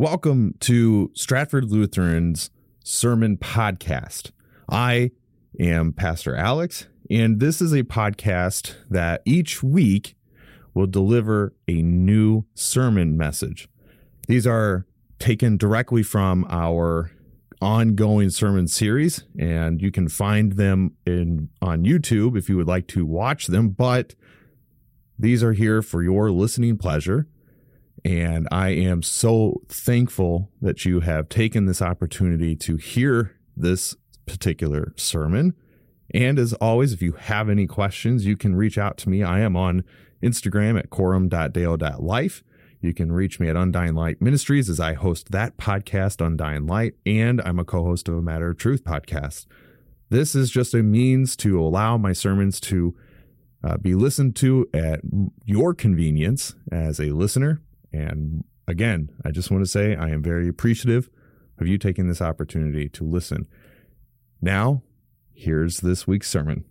Welcome to Stratford Lutheran's Sermon Podcast. I am Pastor Alex, and this is a podcast that each week will deliver a new sermon message. These are taken directly from our ongoing sermon series, and you can find them in on YouTube if you would like to watch them. But these are here for your listening pleasure. And I am so thankful that you have taken this opportunity to hear this particular sermon. And as always, if you have any questions, you can reach out to me. I am on Instagram at quorum.dale.life. You can reach me at Undying Light Ministries as I host that podcast, Undying Light, and I'm a co host of a Matter of Truth podcast. This is just a means to allow my sermons to uh, be listened to at your convenience as a listener. And again, I just want to say I am very appreciative of you taking this opportunity to listen. Now, here's this week's sermon.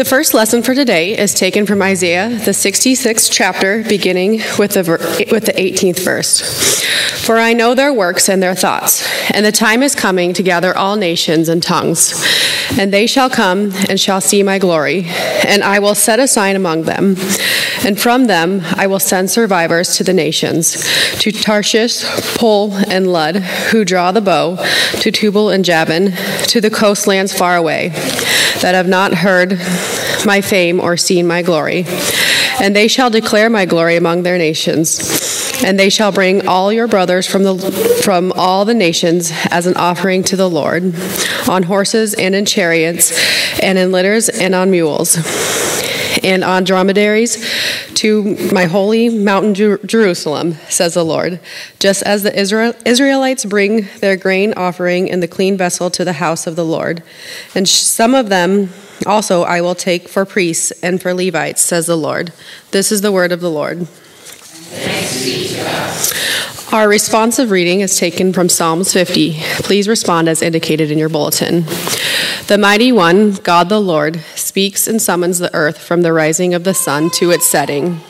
The first lesson for today is taken from Isaiah, the 66th chapter, beginning with the, with the 18th verse. For I know their works and their thoughts, and the time is coming to gather all nations and tongues. And they shall come and shall see my glory, and I will set a sign among them. And from them I will send survivors to the nations, to Tarshish, Pul, and Lud, who draw the bow, to Tubal and Javan, to the coastlands far away, that have not heard my fame or seen my glory. And they shall declare my glory among their nations. And they shall bring all your brothers from, the, from all the nations as an offering to the Lord, on horses and in chariots, and in litters and on mules, and on dromedaries to my holy mountain Jerusalem, says the Lord, just as the Israel, Israelites bring their grain offering in the clean vessel to the house of the Lord. And some of them also I will take for priests and for Levites, says the Lord. This is the word of the Lord. Our responsive reading is taken from Psalms 50. Please respond as indicated in your bulletin. The mighty one, God the Lord, speaks and summons the earth from the rising of the sun to its setting.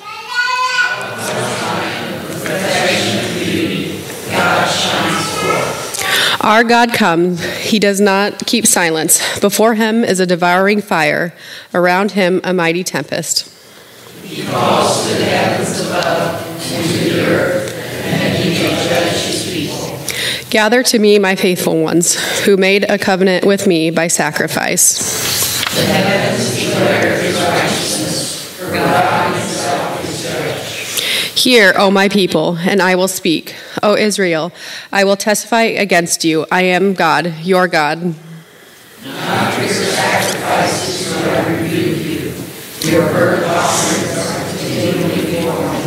Our God comes, he does not keep silence. Before him is a devouring fire, around him a mighty tempest. He calls to the heavens above and to the earth, and he judge. Gather to me, my faithful ones, who made a covenant with me by sacrifice. The heavens declare his righteousness, for God himself is judge. Hear, O my people, and I will speak. O Israel, I will testify against you. I am God, your God. Not your sacrifices will I rebuke you. Your burnt offerings are continually before me.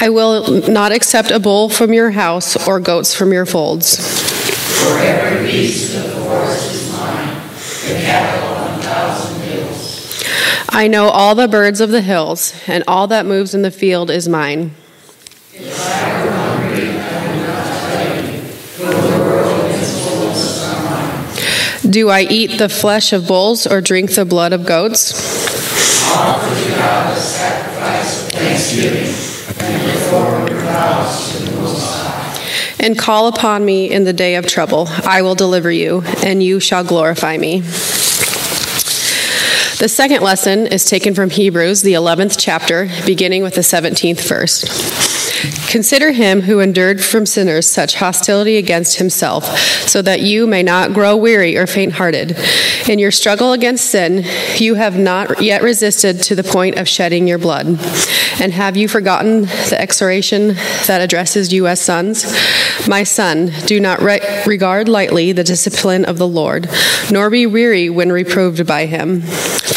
I will not accept a bull from your house or goats from your folds. For every beast of the forest is mine, the cattle on a thousand hills. I know all the birds of the hills, and all that moves in the field is mine. If I were hungry, I would not tell you, for the world and its fullness are. Do I eat the flesh of bulls or drink the blood of goats? Offer to God a sacrifice of thanksgiving, and call upon me in the day of trouble. I will deliver you, and you shall glorify me. The second lesson is taken from Hebrews, the 11th chapter, beginning with the 17th verse. Consider him who endured from sinners such hostility against himself, so that you may not grow weary or faint hearted. In your struggle against sin, you have not yet resisted to the point of shedding your blood. And have you forgotten the exhortation that addresses you as sons? My son, do not re- regard lightly the discipline of the Lord, nor be weary when reproved by him.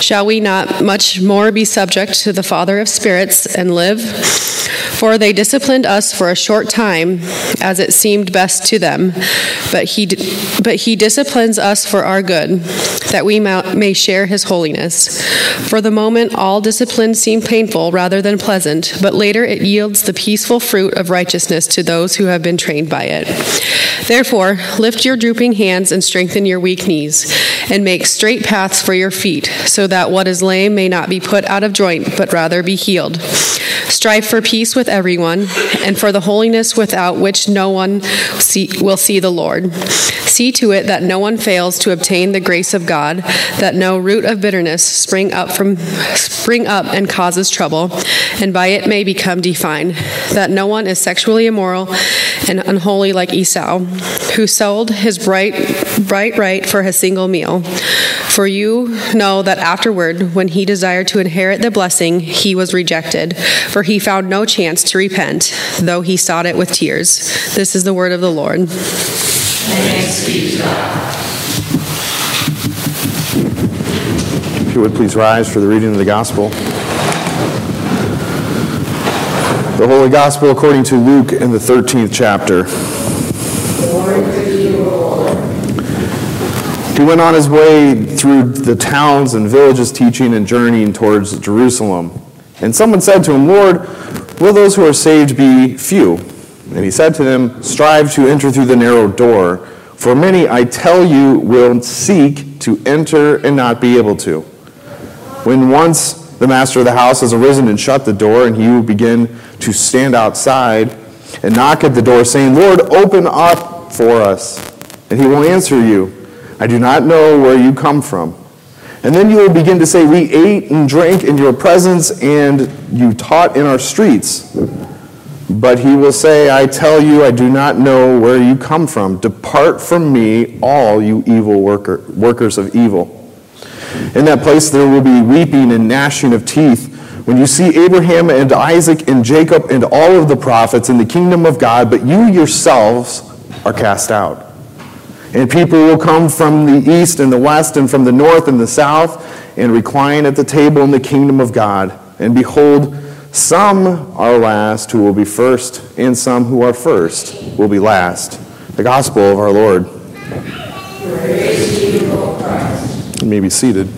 Shall we not much more be subject to the Father of spirits and live? For they disciplined us for a short time, as it seemed best to them, but he, but he disciplines us for our good, that we may share his holiness. For the moment, all discipline seemed painful rather than pleasant, but later it yields the peaceful fruit of righteousness to those who have been trained by it. Therefore, lift your drooping hands and strengthen your weak knees, and make straight paths for your feet, so that what is lame may not be put out of joint, but rather be healed. Strive for peace with everyone, and for the holiness without which no one see, will see the Lord. See to it that no one fails to obtain the grace of God, that no root of bitterness spring up from spring up and causes trouble, and by it may become defined. That no one is sexually immoral and unholy like Esau, who sold his bright bright right for a single meal. For you know that afterward, when he desired to inherit the blessing, he was rejected, for he found no chance to repent, though he sought it with tears. This is the word of the Lord. Thanks be to God. If you would please rise for the reading of the gospel. The Holy Gospel according to Luke in the 13th chapter. He went on his way through the towns and villages, teaching and journeying towards Jerusalem. And someone said to him, Lord, will those who are saved be few? And he said to them, Strive to enter through the narrow door, for many, I tell you, will seek to enter and not be able to. When once the master of the house has arisen and shut the door, and you begin to stand outside and knock at the door, saying, Lord, open up for us. And he will answer you. I do not know where you come from. And then you will begin to say, We ate and drank in your presence, and you taught in our streets. But he will say, I tell you, I do not know where you come from. Depart from me, all you evil worker, workers of evil. In that place there will be weeping and gnashing of teeth when you see Abraham and Isaac and Jacob and all of the prophets in the kingdom of God, but you yourselves are cast out. And people will come from the east and the west and from the north and the south and recline at the table in the kingdom of God. And behold, some are last who will be first, and some who are first will be last. The gospel of our Lord. You may be seated.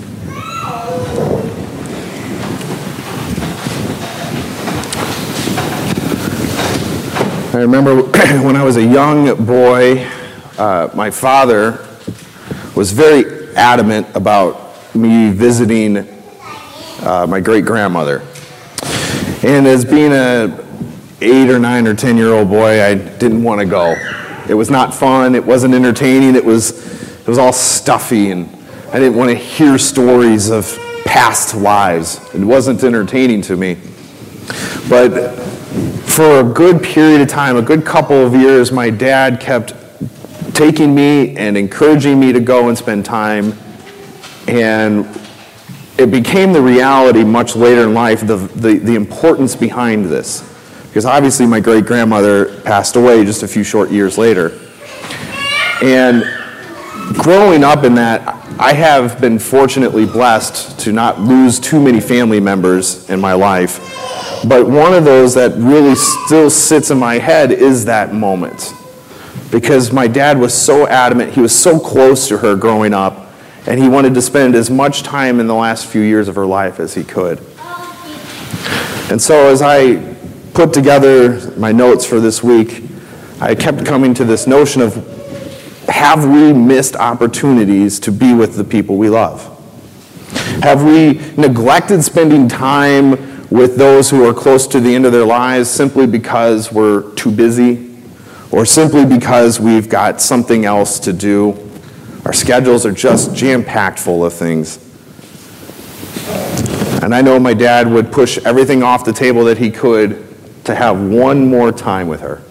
I remember when I was a young boy, uh, my father was very adamant about me visiting uh, my great grandmother. And as being a eight or nine or ten year old boy, I didn't want to go. It was not fun. It wasn't entertaining. It was it was all stuffy, and I didn't want to hear stories of past lives. It wasn't entertaining to me. But for a good period of time, a good couple of years, my dad kept taking me and encouraging me to go and spend time. And it became the reality much later in life, the, the, the importance behind this. Because obviously, my great grandmother passed away just a few short years later. And growing up in that, I have been fortunately blessed to not lose too many family members in my life. But one of those that really still sits in my head is that moment because my dad was so adamant, he was so close to her growing up, and he wanted to spend as much time in the last few years of her life as he could. And so as I put together my notes for this week, I kept coming to this notion of have we missed opportunities to be with the people we love? Have we neglected spending time with those who are close to the end of their lives simply because we're too busy or simply because we've got something else to do. Our schedules are just jam packed full of things. And I know my dad would push everything off the table that he could to have one more time with her.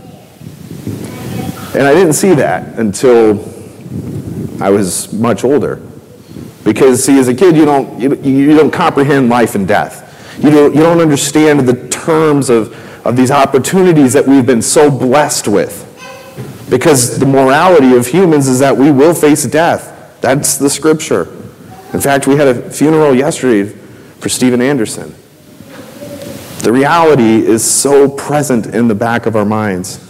And I didn't see that until I was much older. Because, see, as a kid, you don't, you, you don't comprehend life and death. You don't, you don't understand the terms of, of these opportunities that we've been so blessed with. Because the morality of humans is that we will face death. That's the scripture. In fact, we had a funeral yesterday for Steven Anderson. The reality is so present in the back of our minds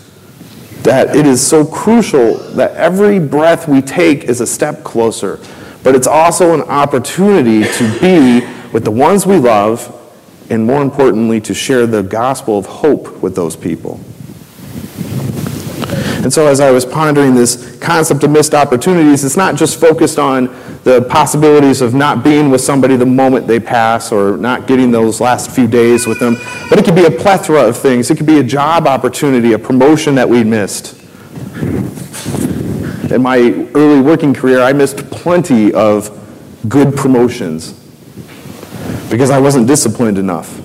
that it is so crucial that every breath we take is a step closer. But it's also an opportunity to be with the ones we love, and more importantly, to share the gospel of hope with those people. And so, as I was pondering this concept of missed opportunities, it's not just focused on the possibilities of not being with somebody the moment they pass or not getting those last few days with them, but it could be a plethora of things. It could be a job opportunity, a promotion that we missed. In my early working career, I missed plenty of good promotions because I wasn't disciplined enough.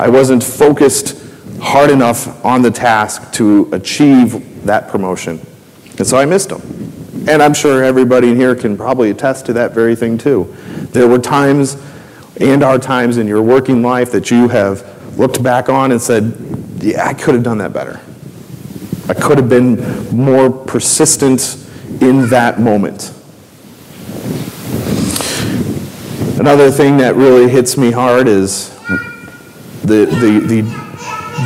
I wasn't focused hard enough on the task to achieve that promotion. And so I missed them. And I'm sure everybody in here can probably attest to that very thing too. There were times and are times in your working life that you have looked back on and said, yeah, I could have done that better. I could have been more persistent in that moment. Another thing that really hits me hard is the, the, the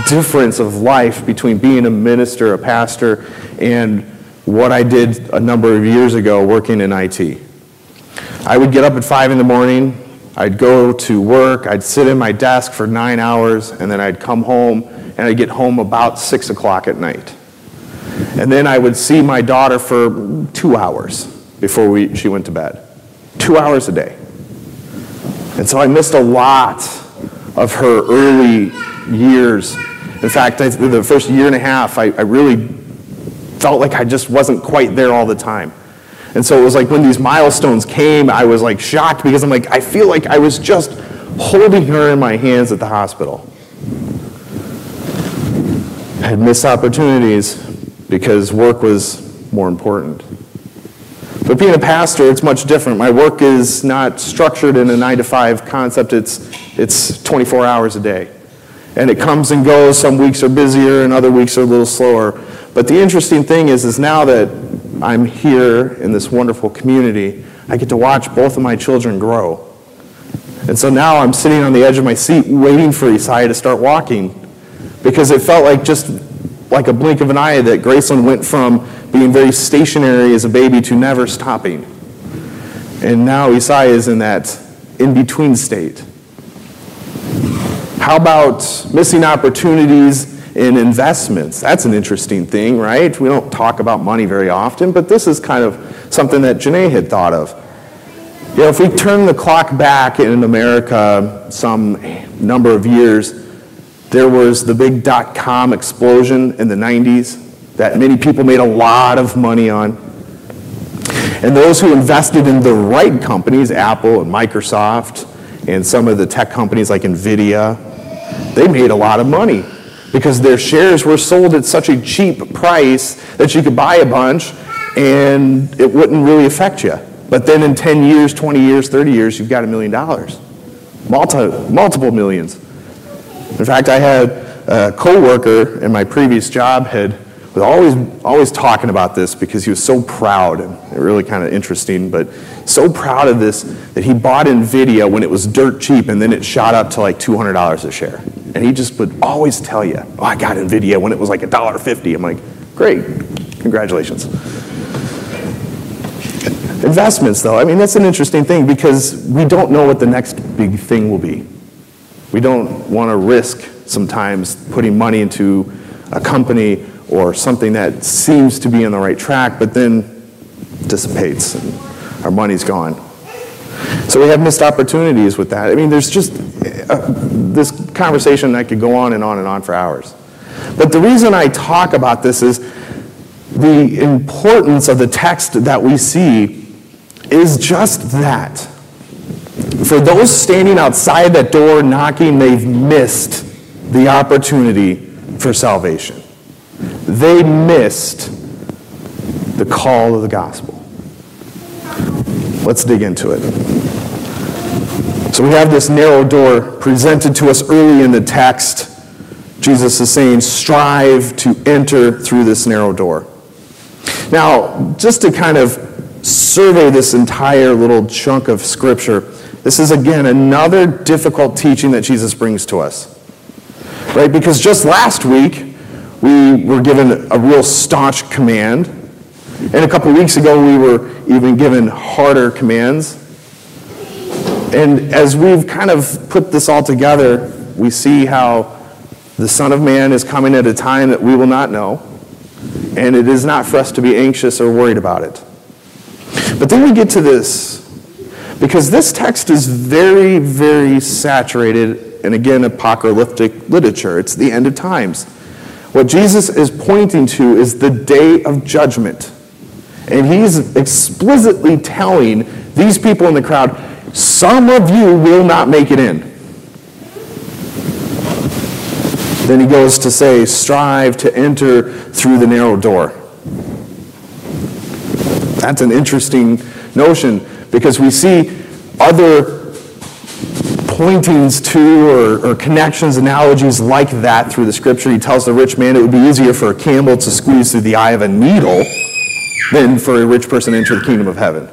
difference of life between being a minister, a pastor, and what I did a number of years ago working in IT. I would get up at 5 in the morning, I'd go to work, I'd sit in my desk for nine hours, and then I'd come home, and I'd get home about 6 o'clock at night. And then I would see my daughter for two hours before we, she went to bed. Two hours a day. And so I missed a lot of her early years. In fact, I, the first year and a half, I, I really felt like I just wasn't quite there all the time. And so it was like when these milestones came, I was like shocked because I'm like, I feel like I was just holding her in my hands at the hospital. I had missed opportunities because work was more important. But being a pastor, it's much different. My work is not structured in a nine to five concept, it's, it's 24 hours a day. And it comes and goes. Some weeks are busier and other weeks are a little slower. But the interesting thing is, is now that I'm here in this wonderful community, I get to watch both of my children grow. And so now I'm sitting on the edge of my seat waiting for Isaiah to start walking because it felt like just like a blink of an eye that Graceland went from being very stationary as a baby to never stopping. And now Isaiah is in that in between state. How about missing opportunities in investments? That's an interesting thing, right? We don't talk about money very often, but this is kind of something that Janae had thought of. You know, if we turn the clock back in America some number of years, there was the big dot com explosion in the 90s that many people made a lot of money on. And those who invested in the right companies, Apple and Microsoft, and some of the tech companies like Nvidia, they made a lot of money because their shares were sold at such a cheap price that you could buy a bunch and it wouldn't really affect you. But then in 10 years, 20 years, 30 years, you've got a million dollars. Multi, multiple millions. In fact, I had a coworker in my previous job had was always always talking about this because he was so proud and really kind of interesting, but so proud of this that he bought Nvidia when it was dirt cheap and then it shot up to like $200 a share. And he just would always tell you, "Oh, I got Nvidia when it was like $1.50." I'm like, "Great. Congratulations." Investments, though, I mean, that's an interesting thing because we don't know what the next big thing will be. We don't want to risk sometimes putting money into a company or something that seems to be on the right track, but then dissipates and our money's gone. So we have missed opportunities with that. I mean, there's just uh, this conversation that could go on and on and on for hours. But the reason I talk about this is the importance of the text that we see is just that. For those standing outside that door knocking, they've missed the opportunity for salvation. They missed the call of the gospel. Let's dig into it. So we have this narrow door presented to us early in the text. Jesus is saying, strive to enter through this narrow door. Now, just to kind of survey this entire little chunk of scripture, this is again another difficult teaching that Jesus brings to us. Right? Because just last week, we were given a real staunch command. And a couple weeks ago, we were even given harder commands. And as we've kind of put this all together, we see how the Son of Man is coming at a time that we will not know. And it is not for us to be anxious or worried about it. But then we get to this, because this text is very, very saturated, and again, apocalyptic literature. It's the end of times. What Jesus is pointing to is the day of judgment. And he's explicitly telling these people in the crowd, some of you will not make it in. Then he goes to say, strive to enter through the narrow door. That's an interesting notion because we see other pointings to or, or, connections, analogies like that through the scripture. He tells the rich man it would be easier for a camel to squeeze through the eye of a needle than for a rich person to enter the kingdom of heaven.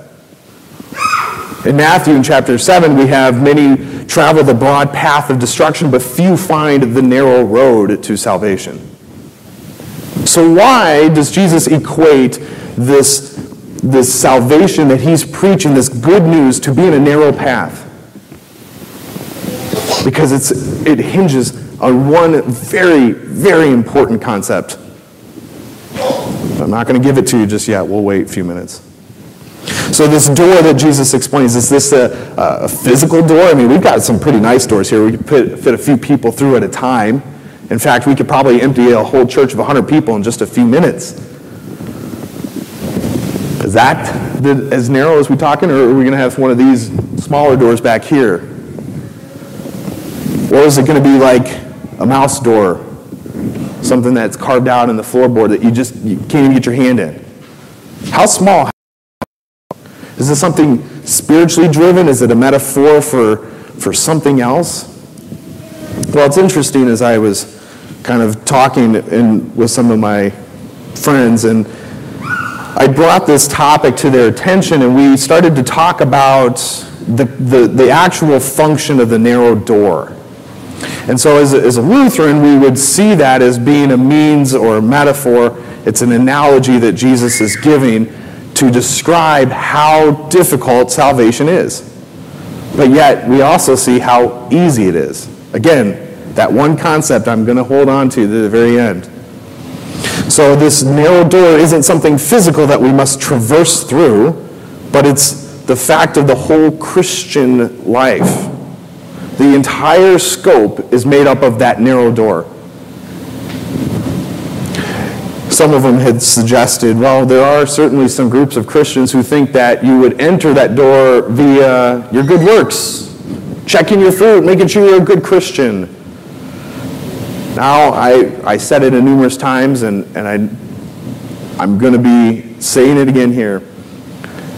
In Matthew in chapter 7, we have many travel the broad path of destruction, but few find the narrow road to salvation. So, why does Jesus equate this, this salvation that he's preaching, this good news, to being a narrow path? Because it's, it hinges on one very, very important concept. I'm not going to give it to you just yet. We'll wait a few minutes. So this door that Jesus explains, is this a, a, physical door? I mean, we've got some pretty nice doors here. We could fit, fit a few people through at a time. In fact, we could probably empty a whole church of 100 people in just a few minutes. Is that the, as narrow as we're talking, or are we going to have one of these smaller doors back here? Or is it going to be like a mouse door, something that's carved out in the floorboard that you just you can't even get your hand in? How small? Is this something spiritually driven? Is it a metaphor for, for something else? Well, it's interesting as I was kind of talking in, with some of my friends, and I brought this topic to their attention, and we started to talk about the, the, the actual function of the narrow door. And so, as a, as a Lutheran, we would see that as being a means or a metaphor. It's an analogy that Jesus is giving to describe how difficult salvation is. But yet, we also see how easy it is. Again, that one concept I'm going to hold on to to the very end. So, this narrow door isn't something physical that we must traverse through, but it's the fact of the whole Christian life. The entire scope is made up of that narrow door. Some of them had suggested, well, there are certainly some groups of Christians who think that you would enter that door via your good works, checking your fruit, making sure you're a good Christian. Now, I, I said it numerous times, and, and I, I'm going to be saying it again here.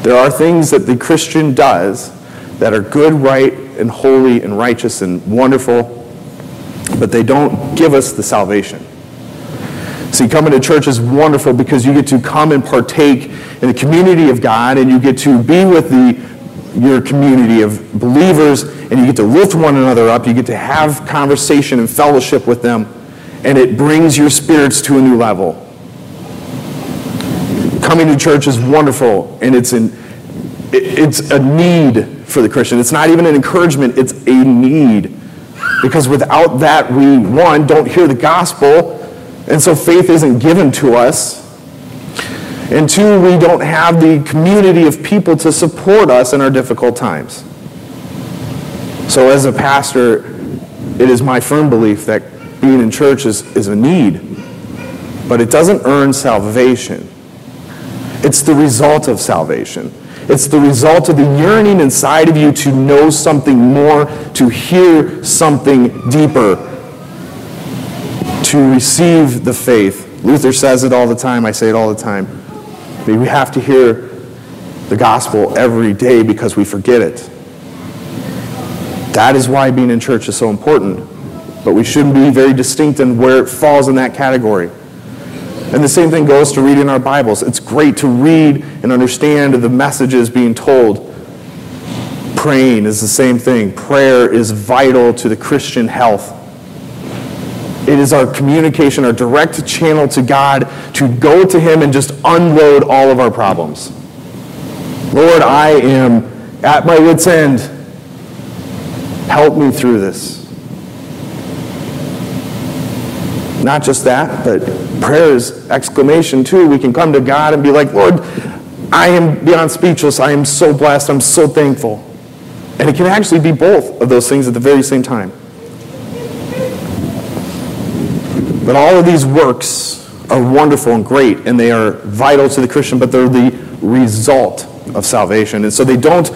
There are things that the Christian does that are good, right, and holy, and righteous, and wonderful, but they don't give us the salvation. See, coming to church is wonderful because you get to come and partake in the community of God and you get to be with the, your community of believers and you get to lift one another up. You get to have conversation and fellowship with them and it brings your spirits to a new level. Coming to church is wonderful and it's, an, it's a need for the Christian. It's not even an encouragement, it's a need. Because without that, we, one, don't hear the gospel and so faith isn't given to us. And two, we don't have the community of people to support us in our difficult times. So, as a pastor, it is my firm belief that being in church is, is a need, but it doesn't earn salvation. It's the result of salvation. It's the result of the yearning inside of you to know something more, to hear something deeper, to receive the faith. Luther says it all the time. I say it all the time. We have to hear the gospel every day because we forget it. That is why being in church is so important. But we shouldn't be very distinct in where it falls in that category. And the same thing goes to reading our Bibles. It's great to read and understand the messages being told. Praying is the same thing. Prayer is vital to the Christian health. It is our communication, our direct channel to God to go to Him and just unload all of our problems. Lord, I am at my wits' end. Help me through this. Not just that, but prayer is exclamation too. We can come to God and be like, Lord, I am beyond speechless. I am so blessed. I'm so thankful. And it can actually be both of those things at the very same time. But all of these works are wonderful and great, and they are vital to the Christian, but they're the result of salvation. And so they don't,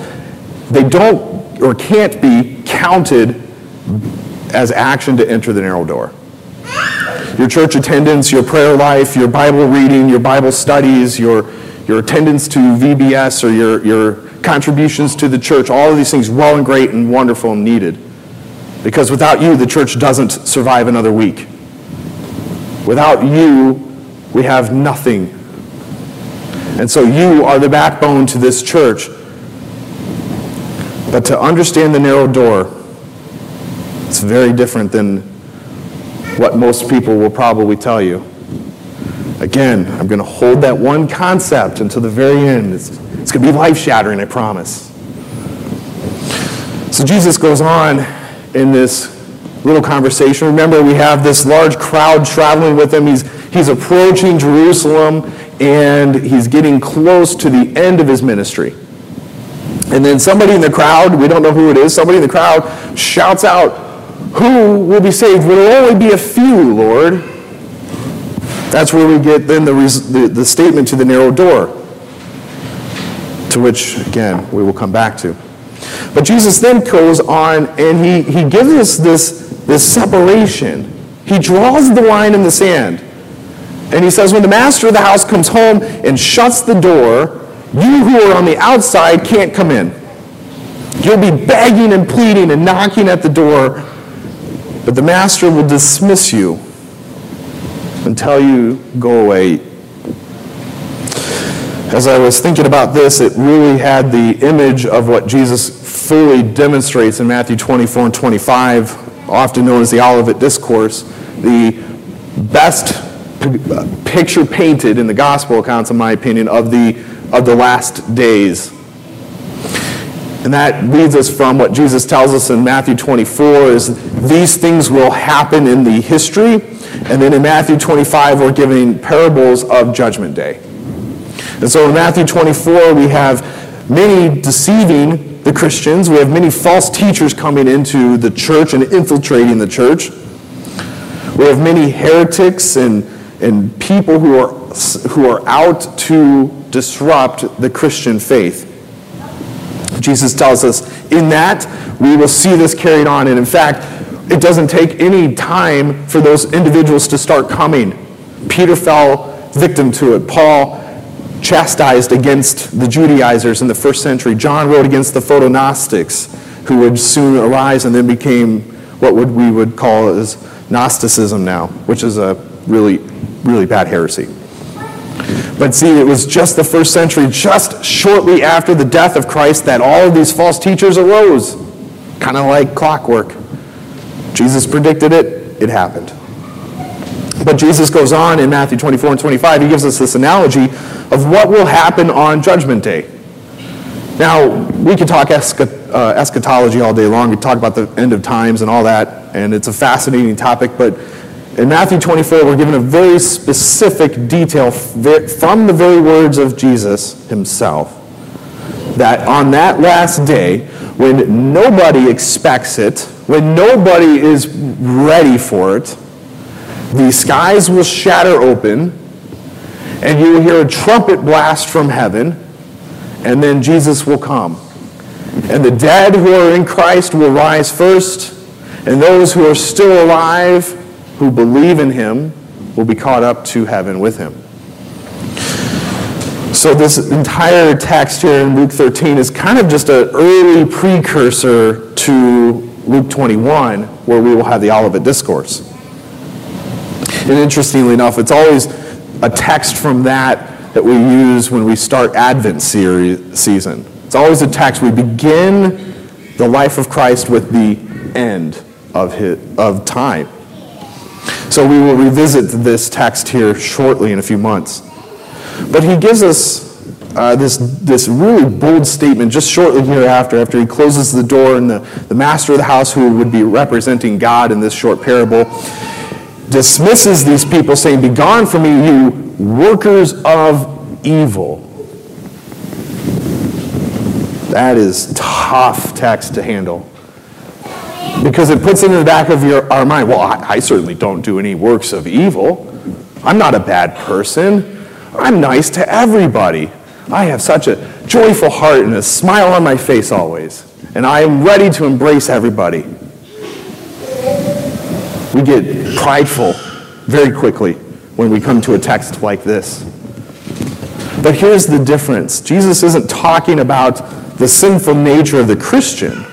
they don't or can't be counted as action to enter the narrow door. Your church attendance, your prayer life, your Bible reading, your Bible studies, your, your attendance to VBS or your, your contributions to the church, all of these things well and great and wonderful and needed. Because without you, the church doesn't survive another week. Without you, we have nothing. And so you are the backbone to this church. But to understand the narrow door, it's very different than what most people will probably tell you. Again, I'm going to hold that one concept until the very end. It's, it's going to be life shattering, I promise. So Jesus goes on in this little conversation. Remember, we have this large crowd traveling with him. He's, he's approaching Jerusalem and he's getting close to the end of his ministry. And then somebody in the crowd, we don't know who it is, somebody in the crowd shouts out, Who will be saved? Will there only be a few, Lord? That's where we get then the, the, the statement to the narrow door, to which, again, we will come back to. But Jesus then goes on and he, he gives us this, this separation. He draws the line in the sand. And he says, when the master of the house comes home and shuts the door, you who are on the outside can't come in. You'll be begging and pleading and knocking at the door, but the master will dismiss you and tell you, go away. As I was thinking about this, it really had the image of what Jesus fully demonstrates in Matthew 24 and 25, often known as the Olivet Discourse, the best uh, picture painted in the gospel accounts, in my opinion, of the, of the last days. And that leads us from what Jesus tells us in Matthew 24 is these things will happen in the history. And then in Matthew 25, we're giving parables of Judgment Day. And so in Matthew 24, we have many deceiving the Christians. We have many false teachers coming into the church and infiltrating the church. We have many heretics and and people who are, who are out to disrupt the Christian faith. Jesus tells us in that we will see this carried on. And in fact, it doesn't take any time for those individuals to start coming. Peter fell victim to it. Paul chastised against the Judaizers in the first century. John wrote against the Protognostics, who would soon arise and then became what would, we would call as Gnosticism now, which is a really really bad heresy. But see, it was just the first century, just shortly after the death of Christ, that all of these false teachers arose. Kind of like clockwork. Jesus predicted it, it happened. But Jesus goes on in Matthew 24 and 25, he gives us this analogy of what will happen on Judgment Day. Now, we could talk uh, eschatology all day long. We talk about the end of times and all that, and it's a fascinating topic, but in Matthew 24, we're given a very specific detail from the very words of Jesus himself that on that last day, when nobody expects it, when nobody is ready for it, the skies will shatter open, and you will hear a trumpet blast from heaven, and then Jesus will come. And the dead who are in Christ will rise first, and those who are still alive, who believe in him, will be caught up to heaven with him. So, this entire text here in Luke 13 is kind of just an early precursor to Luke 21, where we will have the Olivet Discourse. And interestingly enough, it's always a text from that that we use when we start Advent series, season. It's always a text. We begin the life of Christ with the end of, his, of time. So we will revisit this text here shortly in a few months. But he gives us uh, this, this really bold statement just shortly hereafter, after he closes the door, and the, the master of the house, who would be representing God in this short parable, dismisses these people, saying, Begone from me, you workers of evil. That is tough text to handle. Because it puts it in the back of your, our mind, well, I, I certainly don't do any works of evil. I'm not a bad person. I'm nice to everybody. I have such a joyful heart and a smile on my face always. And I am ready to embrace everybody. We get prideful very quickly when we come to a text like this. But here's the difference Jesus isn't talking about the sinful nature of the Christian,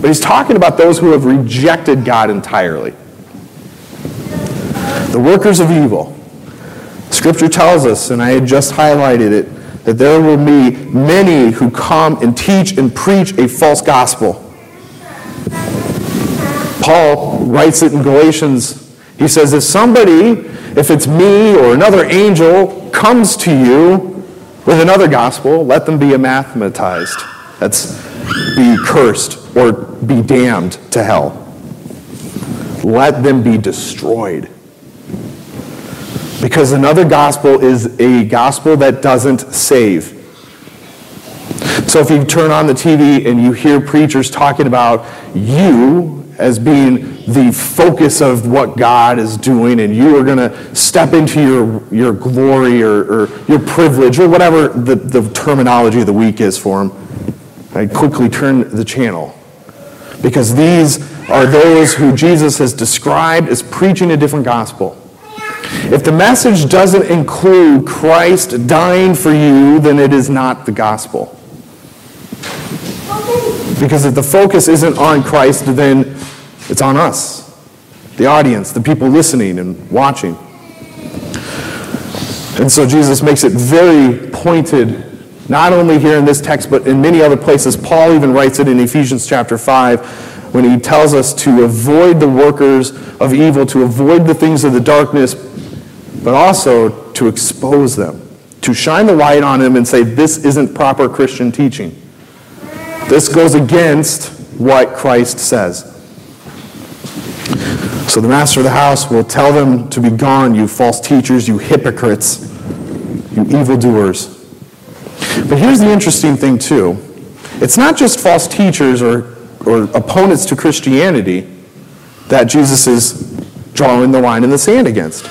but he's talking about those who have rejected God entirely. The workers of evil. Scripture tells us, and I had just highlighted it, that there will be many who come and teach and preach a false gospel. Paul writes it in Galatians. He says, if somebody, if it's me or another angel, comes to you with another gospel, let them be anathematized. That's be cursed or be damned to hell. Let them be destroyed. Because another gospel is a gospel that doesn't save. So if you turn on the TV and you hear preachers talking about you as being the focus of what God is doing, and you are going to step into your, your glory or, or your privilege or whatever the, the terminology of the week is for them, I quickly turn the channel. Because these are those who Jesus has described as preaching a different gospel. If the message doesn't include Christ dying for you, then it is not the gospel. Because if the focus isn't on Christ, then it's on us, the audience, the people listening and watching. And so Jesus makes it very pointed, not only here in this text, but in many other places. Paul even writes it in Ephesians chapter 5 when he tells us to avoid the workers of evil, to avoid the things of the darkness, but also to expose them, to shine the light on them and say, this isn't proper Christian teaching. This goes against what Christ says. So the master of the house will tell them to be gone, you false teachers, you hypocrites, you evildoers. But here's the interesting thing, too. It's not just false teachers or, or opponents to Christianity that Jesus is drawing the line in the sand against.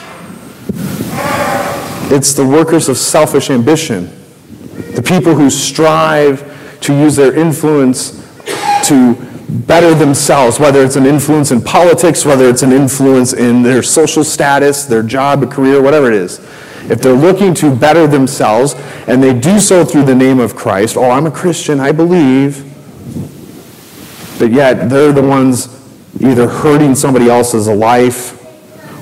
It's the workers of selfish ambition, the people who strive to use their influence to better themselves, whether it's an influence in politics, whether it's an influence in their social status, their job, career, whatever it is. If they're looking to better themselves and they do so through the name of Christ, oh, I'm a Christian, I believe, but yet they're the ones either hurting somebody else's life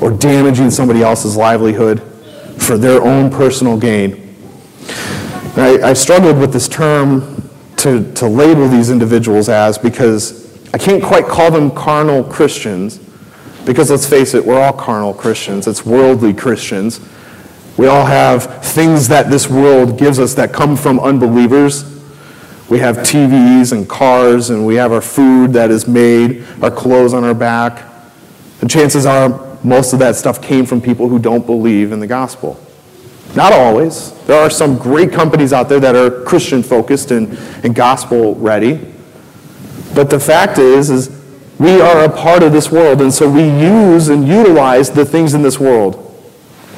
or damaging somebody else's livelihood for their own personal gain. I, I struggled with this term to, to label these individuals as because I can't quite call them carnal Christians because let's face it, we're all carnal Christians. It's worldly Christians. We all have things that this world gives us that come from unbelievers. We have TVs and cars, and we have our food that is made, our clothes on our back. And chances are most of that stuff came from people who don't believe in the gospel. Not always. There are some great companies out there that are Christian focused and, and gospel ready. But the fact is, is we are a part of this world, and so we use and utilize the things in this world.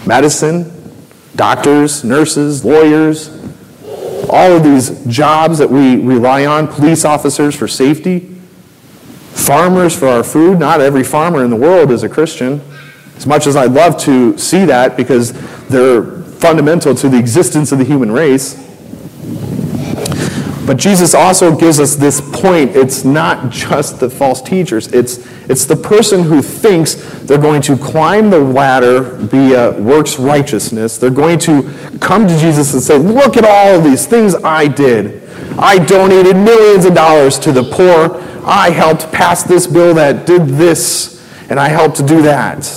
Medicine, doctors, nurses, lawyers, all of these jobs that we rely on police officers for safety, farmers for our food. Not every farmer in the world is a Christian. As much as I'd love to see that because they're fundamental to the existence of the human race. But Jesus also gives us this point. It's not just the false teachers, it's, it's the person who thinks they're going to climb the ladder via works righteousness. They're going to come to Jesus and say, Look at all these things I did. I donated millions of dollars to the poor. I helped pass this bill that did this, and I helped to do that.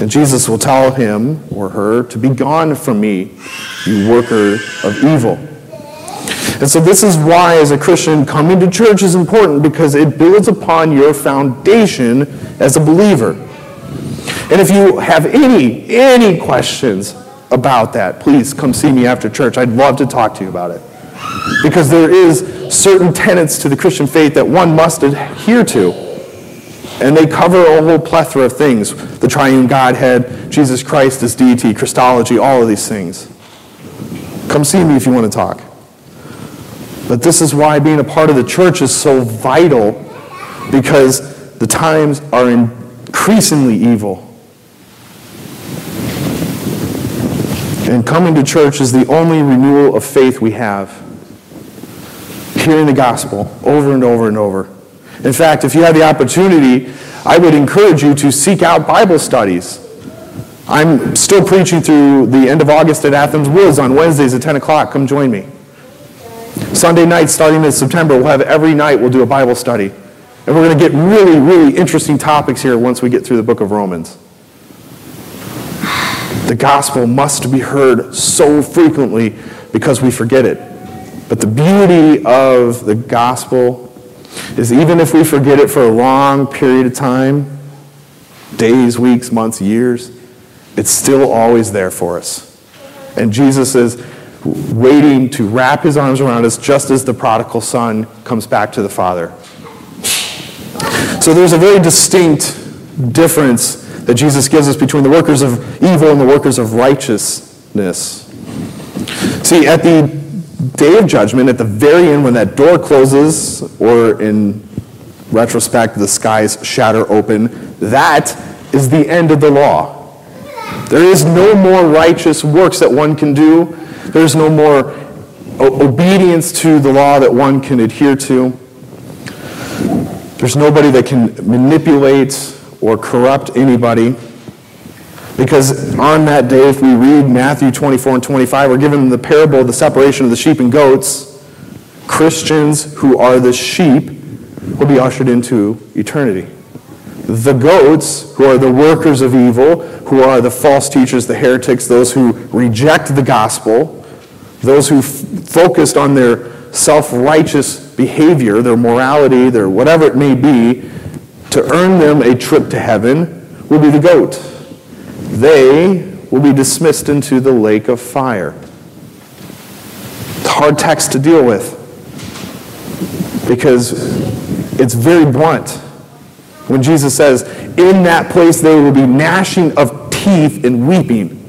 And Jesus will tell him or her to be gone from me, you worker of evil. And so, this is why, as a Christian, coming to church is important because it builds upon your foundation as a believer. And if you have any, any questions about that, please come see me after church. I'd love to talk to you about it. Because there is certain tenets to the Christian faith that one must adhere to. And they cover a whole plethora of things the triune Godhead, Jesus Christ as deity, Christology, all of these things. Come see me if you want to talk. But this is why being a part of the church is so vital because the times are increasingly evil. And coming to church is the only renewal of faith we have. Hearing the gospel over and over and over. In fact, if you have the opportunity, I would encourage you to seek out Bible studies. I'm still preaching through the end of August at Athens Woods on Wednesdays at 10 o'clock. Come join me. Sunday night, starting in September, we'll have every night we'll do a Bible study. And we're going to get really, really interesting topics here once we get through the book of Romans. The gospel must be heard so frequently because we forget it. But the beauty of the gospel is even if we forget it for a long period of time days, weeks, months, years it's still always there for us. And Jesus is waiting to wrap his arms around us just as the prodigal son comes back to the Father. So there's a very distinct difference that Jesus gives us between the workers of evil and the workers of righteousness. See, at the day of judgment, at the very end, when that door closes, or in retrospect, the skies shatter open, that is the end of the law. There is no more righteous works that one can do. There's no more obedience to the law that one can adhere to. There's nobody that can manipulate or corrupt anybody. Because on that day, if we read Matthew 24 and 25, we're given the parable of the separation of the sheep and goats. Christians who are the sheep will be ushered into eternity. The goats, who are the workers of evil, who are the false teachers, the heretics, those who reject the gospel, those who focused on their self righteous behavior, their morality, their whatever it may be, to earn them a trip to heaven, will be the goat. They will be dismissed into the lake of fire. It's hard text to deal with because it's very blunt. When Jesus says, In that place they will be gnashing of teeth and weeping.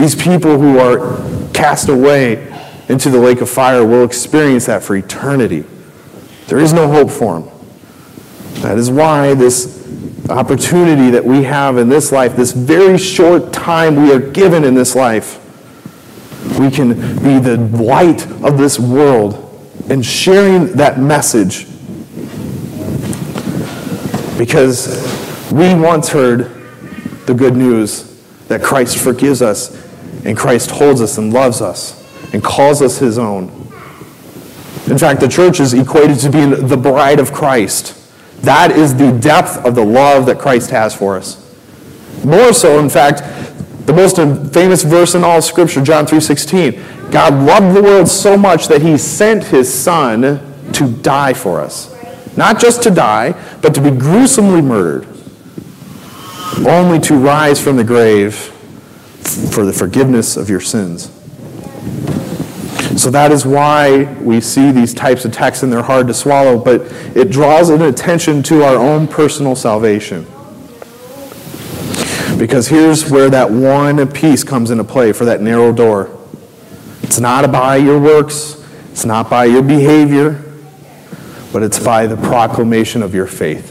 These people who are cast away into the lake of fire will experience that for eternity. There is no hope for them. That is why this opportunity that we have in this life, this very short time we are given in this life, we can be the light of this world and sharing that message. Because we once heard the good news that Christ forgives us and Christ holds us and loves us and calls us his own. In fact, the church is equated to being the bride of Christ. That is the depth of the love that Christ has for us. More so, in fact, the most famous verse in all Scripture, John 3.16. God loved the world so much that he sent his son to die for us. Not just to die, but to be gruesomely murdered. Only to rise from the grave for the forgiveness of your sins. So that is why we see these types of texts and they're hard to swallow, but it draws an attention to our own personal salvation. Because here's where that one piece comes into play for that narrow door. It's not by your works, it's not by your behavior, but it's by the proclamation of your faith.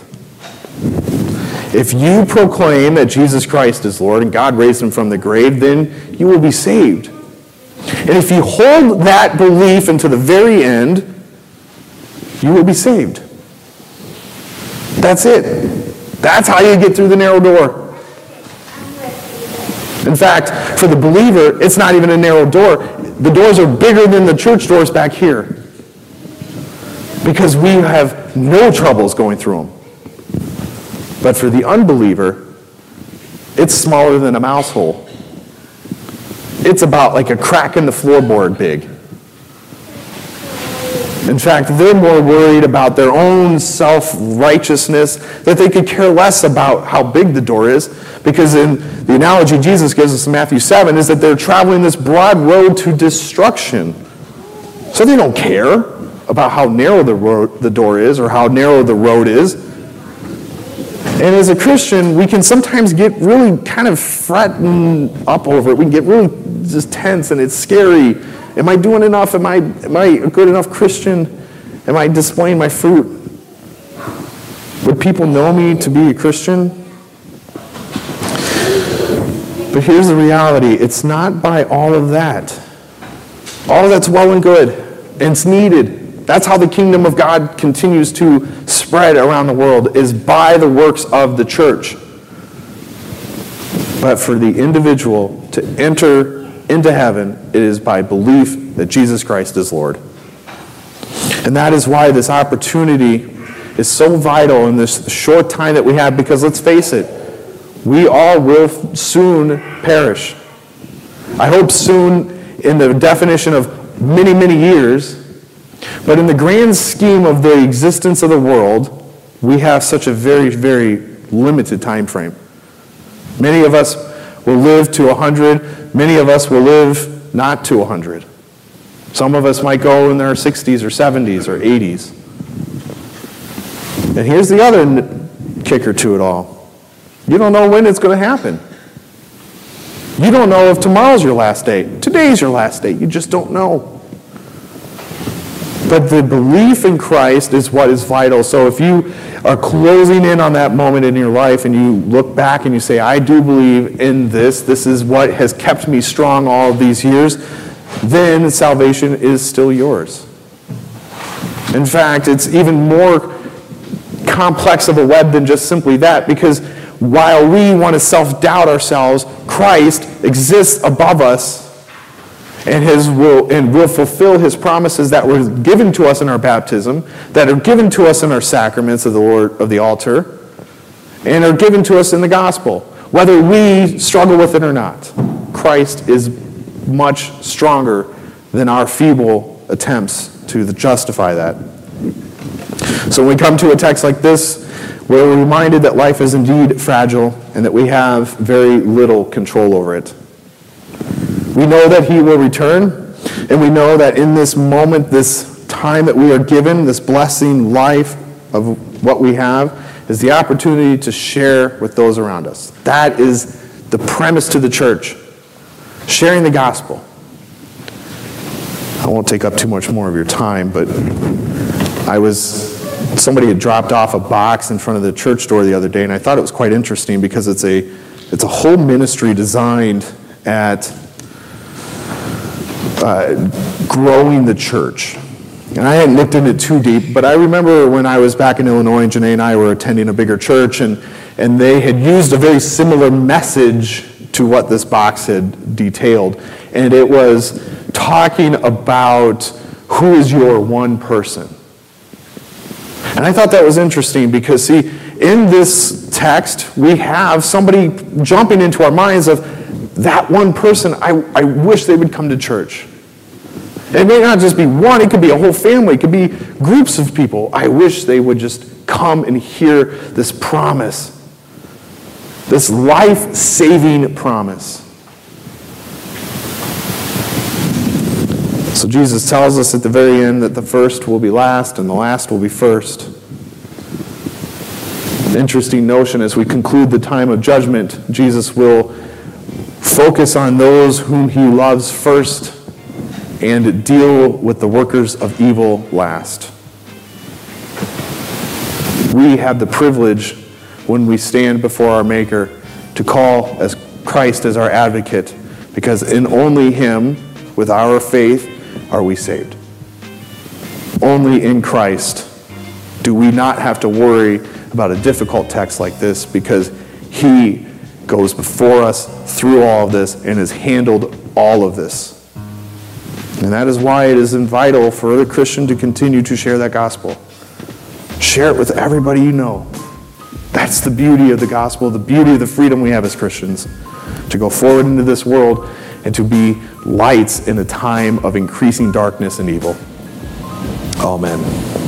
If you proclaim that Jesus Christ is Lord and God raised him from the grave, then you will be saved. And if you hold that belief until the very end, you will be saved. That's it. That's how you get through the narrow door. In fact, for the believer, it's not even a narrow door. The doors are bigger than the church doors back here. Because we have no troubles going through them. But for the unbeliever, it's smaller than a mouse hole. It's about like a crack in the floorboard big. In fact, they're more worried about their own self righteousness that they could care less about how big the door is. Because in the analogy Jesus gives us in Matthew 7 is that they're traveling this broad road to destruction. So they don't care about how narrow the, road, the door is or how narrow the road is. And as a Christian, we can sometimes get really kind of fretting up over it. We can get really just tense and it's scary. Am I doing enough? Am I, am I a good enough Christian? Am I displaying my fruit? Would people know me to be a Christian? But here's the reality it's not by all of that. All of that's well and good, and it's needed. That's how the kingdom of God continues to spread around the world, is by the works of the church. But for the individual to enter into heaven, it is by belief that Jesus Christ is Lord. And that is why this opportunity is so vital in this short time that we have, because let's face it, we all will soon perish. I hope soon in the definition of many, many years, but in the grand scheme of the existence of the world, we have such a very, very limited time frame. Many of us will live to 100, many of us will live not to 100. Some of us might go in their 60s or 70s or 80s. And here's the other kicker to it all you don't know when it's going to happen. You don't know if tomorrow's your last day. Today's your last day. You just don't know. But the belief in Christ is what is vital. So if you are closing in on that moment in your life and you look back and you say, I do believe in this, this is what has kept me strong all these years, then salvation is still yours. In fact, it's even more complex of a web than just simply that because while we want to self doubt ourselves, Christ exists above us and, his will, and will fulfill his promises that were given to us in our baptism, that are given to us in our sacraments of the Lord of the altar, and are given to us in the gospel, whether we struggle with it or not. Christ is much stronger than our feeble attempts to justify that. So when we come to a text like this, we're reminded that life is indeed fragile and that we have very little control over it. We know that He will return, and we know that in this moment, this time that we are given, this blessing life of what we have, is the opportunity to share with those around us. That is the premise to the church sharing the gospel. I won't take up too much more of your time, but I was somebody had dropped off a box in front of the church door the other day, and I thought it was quite interesting because it's a it's a whole ministry designed at uh, growing the church. And I hadn't looked into it too deep, but I remember when I was back in Illinois, and Janae and I were attending a bigger church, and, and they had used a very similar message to what this box had detailed. And it was talking about who is your one person. And I thought that was interesting because, see, in this text, we have somebody jumping into our minds of that one person, I, I wish they would come to church. It may not just be one, it could be a whole family, it could be groups of people. I wish they would just come and hear this promise, this life saving promise. So Jesus tells us at the very end that the first will be last and the last will be first. An interesting notion as we conclude the time of judgment, Jesus will focus on those whom he loves first and deal with the workers of evil last. We have the privilege when we stand before our Maker to call as Christ as our advocate because in only Him, with our faith, are we saved. Only in Christ do we not have to worry about a difficult text like this because He goes before us through all of this and has handled all of this. And that is why it is vital for the Christian to continue to share that gospel. Share it with everybody you know. That's the beauty of the gospel, the beauty of the freedom we have as Christians to go forward into this world and to be lights in a time of increasing darkness and evil. Amen.